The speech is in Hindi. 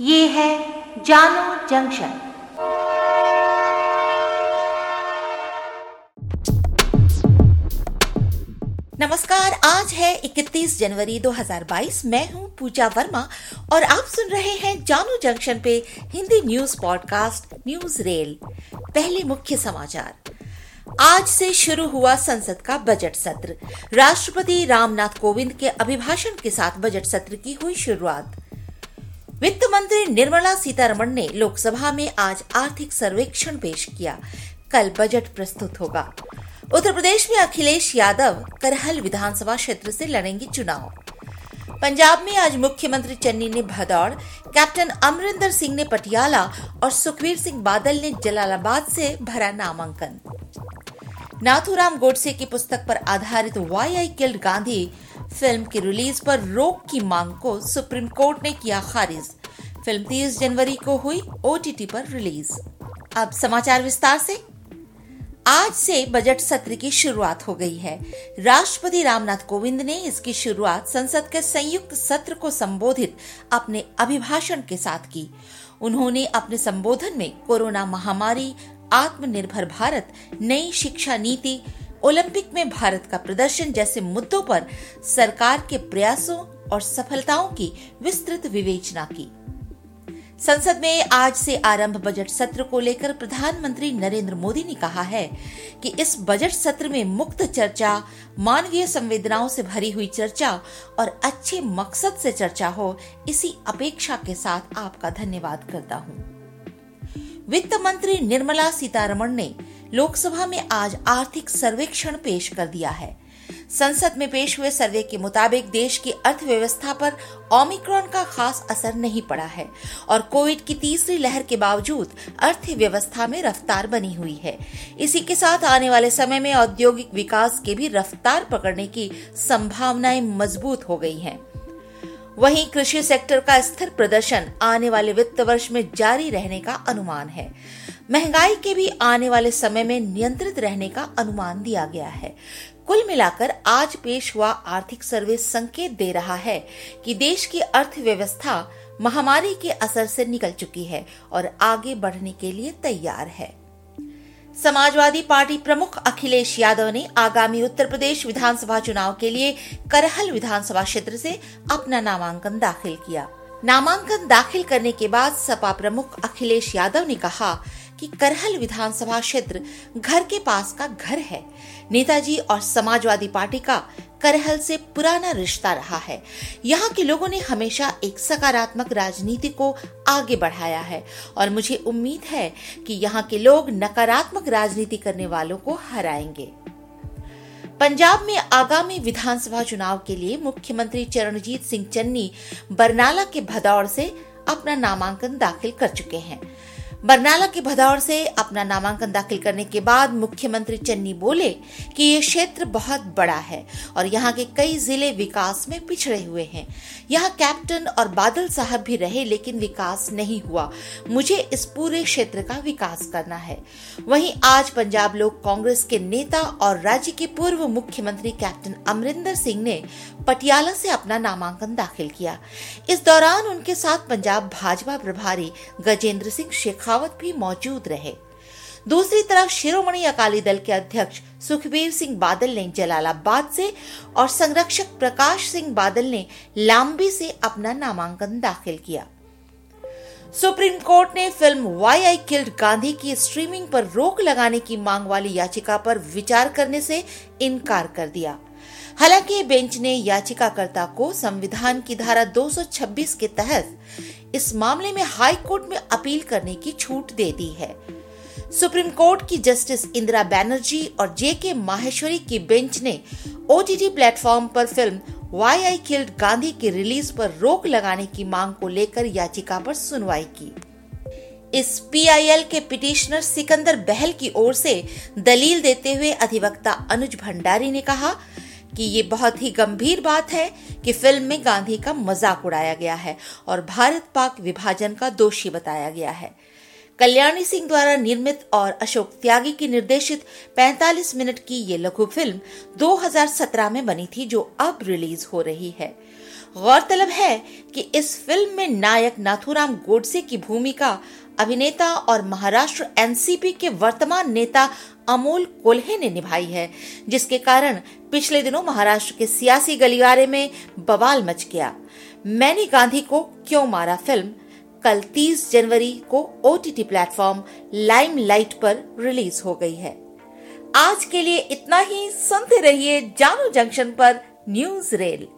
ये है जानो जंक्शन। नमस्कार, आज है 31 जनवरी 2022 मैं हूँ पूजा वर्मा और आप सुन रहे हैं जानू जंक्शन पे Hindi news podcast, news rail. पहले मुख्य समाचार। आज से शुरू हुआ संसद का बजट सत्र। राष्ट्रपति रामनाथ कोविंद के अभिभाषण के साथ बजट सत्र की हुई शुरुआत। वित्त मंत्री निर्मला सीतारमण ने लोकसभा में आज आर्थिक सर्वेक्षण पेश किया। कल बजट प्रस्तुत होगा। उत्तर प्रदेश में अखिलेश यादव करहल विधानसभा क्षेत्र से लड़ेंगे चुनाव। पंजाब में आज मुख्यमंत्री चन्नी ने भदौड़, कैप्टन अमरिंदर सिंह ने पटियाला और सुखबीर सिंह बादल ने जलालाबाद से भरा नामांकन। नाथुराम गोडसे की पुस्तक पर आधारित why I killed Gandhi film की रिलीज़ पर रोक की मांग को सुप्रीम कोर्ट ने किया खारिज। फ़िल्म 30 जनवरी को हुई ओटीटी पर रिलीज़। अब समाचार विस्तार से। आज से बजट सत्र की शुरुआत हो गई है। राष्ट्रपति रामनाथ कोविंद ने इसकी शुरुआत संसद के संयुक्त सत्र को संबोधित अपने अभिभाषण के साथ की। उन्होंने अपने संबोधन में कोरोना महामारी, आत्मनिर्भर भारत, नई शिक्षा नीति, ओलंपिक में भारत का प्रदर्शन जैसे मुद्दों पर सरकार के प्रयासों और सफलताओं की विस्तृत विवेचना की। संसद में आज से आरंभ बजट सत्र को लेकर प्रधानमंत्री नरेंद्र मोदी ने कहा है कि इस बजट सत्र में मुक्त चर्चा, मानवीय संवेदनाओं से भरी हुई चर्चा और अच्छे मकसद से चर्चा हो, इसी अपेक्षा के साथ आपका धन्यवाद करता हूँ। वित्त मंत्री निर्मला सीतारमण ने लोकसभा में आज आर्थिक सर्वेक्षण पेश कर दिया है। संसद में पेश हुए सर्वे के मुताबिक देश की अर्थव्यवस्था पर ओमिक्रॉन का खास असर नहीं पड़ा है और कोविड की तीसरी लहर के बावजूद अर्थव्यवस्था में रफ्तार बनी हुई है इसी के साथ आने वाले समय में औद्योगिक विकास के भी रफ्तार पकड़ने की संभावनाएँ मज़बूत हो गई हैं। वहीं कृषि सेक्टर का स्थिर प्रदर्शन आने वाले वित्त वर्ष में जारी रहने का अनुमान है महँगाई के भी आने वाले समय में नियंत्रित रहने का अनुमान दिया गया है। कुल मिलाकर आज पेश हुआ आर्थिक सर्वे संकेत दे रहा है कि देश की अर्थव्यवस्था महामारी के असर से निकल चुकी है और आगे बढ़ने के लिए तैयार है। समाजवादी पार्टी प्रमुख अखिलेश यादव ने आगामी उत्तर प्रदेश विधानसभा चुनाव के लिए करहल विधानसभा क्षेत्र से अपना नामांकन दाखिल किया। नामांकन दाखिल करने के बाद सपा प्रमुख अखिलेश यादव ने कहा कि करहल विधानसभा क्षेत्र घर के पास का घर है। नेताजी और समाजवादी पार्टी का करहल से पुराना रिश्ता रहा है। यहाँ के लोगों ने हमेशा एक सकारात्मक राजनीति को आगे बढ़ाया है और मुझे उम्मीद है कि यहाँ के लोग नकारात्मक राजनीति करने वालों को हराएँगे। पंजाब में आगामी विधानसभा चुनाव के लिए मुख्यमंत्री चरणजीत सिंह चन्नी बरनाला के भदौड़ से अपना नामांकन दाखिल कर चुके हैं। बरनाला के भदौर से अपना नामांकन दाखिल करने के बाद मुख्यमंत्री चन्नी बोले कि ये क्षेत्र बहुत बड़ा है और यहाँ के कई ज़िले विकास में पिछड़े हुए हैं। यहाँ कैप्टन और बादल साहब भी रहे, लेकिन विकास नहीं हुआ। मुझे इस पूरे क्षेत्र का विकास करना है। वहीं आज पंजाब लोक कांग्रेस के नेता और राज्य के पूर्व मुख्यमंत्री कैप्टन अमरिंदर सिंह ने पटियाला से अपना नामांकन दाखिल किया। इस दौरान उनके साथ पंजाब भाजपा प्रभारी गजेंद्र सिंह शेखावत भी मौजूद रहे। दूसरी तरफ़ शिरोमणि अकाली दल के अध्यक्ष सुखबीर सिंह बादल ने जलालाबाद से और संरक्षक प्रकाश सिंह बादल ने लांबी से अपना नामांकन दाखिल किया। सुप्रीम कोर्ट ने film why I killed Gandhi की स्ट्रीमिंग पर रोक लगाने की मांग वाली याचिका पर विचार करने से इनकार कर दिया। हालाँकि बेंच ने याचिकाकर्ता को संविधान की धारा 226 के तहत इस मामले में हाई कोर्ट में अपील करने की छूट दे दी है। सुप्रीम कोर्ट की जस्टिस इंदिरा बैनर्जी और जे के माहेश्वरी की बेंच ने ओटीटी प्लेटफॉर्म पर film why I killed Gandhi की रिलीज़ पर रोक लगाने की मांग को लेकर याचिका पर सुनवाई की। इस पीआईएल के पिटिशनर सिकंदर बहल की ओर से दलील देते हुए अधिवक्ता अनुज भंडारी ने कहा कि ये बहुत ही गंभीर बात है कि फ़िल्म में गांधी का मज़ाक उड़ाया गया है और भारत पाक विभाजन का दोषी बताया गया है। कल्याणी सिंह द्वारा निर्मित और अशोक त्यागी की निर्देशित 45 मिनट की ये लघु फ़िल्म 2017 में बनी थी, जो अब रिलीज़ हो रही है। गौरतलब है कि इस फ़िल्म में नायक नाथुराम गोडसे की भूमिका अभिनेता और महाराष्ट्र एनसीपी के वर्तमान नेता अमोल कोल्हे ने निभाई है, जिसके कारण पिछले दिनों महाराष्ट्र के सियासी गलियारे में बवाल मच गया। मैनी गांधी को क्यों मारा फ़िल्म? कल 30 जनवरी को ओटीटी प्लेटफॉर्म लाइम लाइट पर रिलीज़ हो गई है। आज के लिए इतना ही। सुनते रहिए जानू जंक्शन पर न्यूज़ रेल।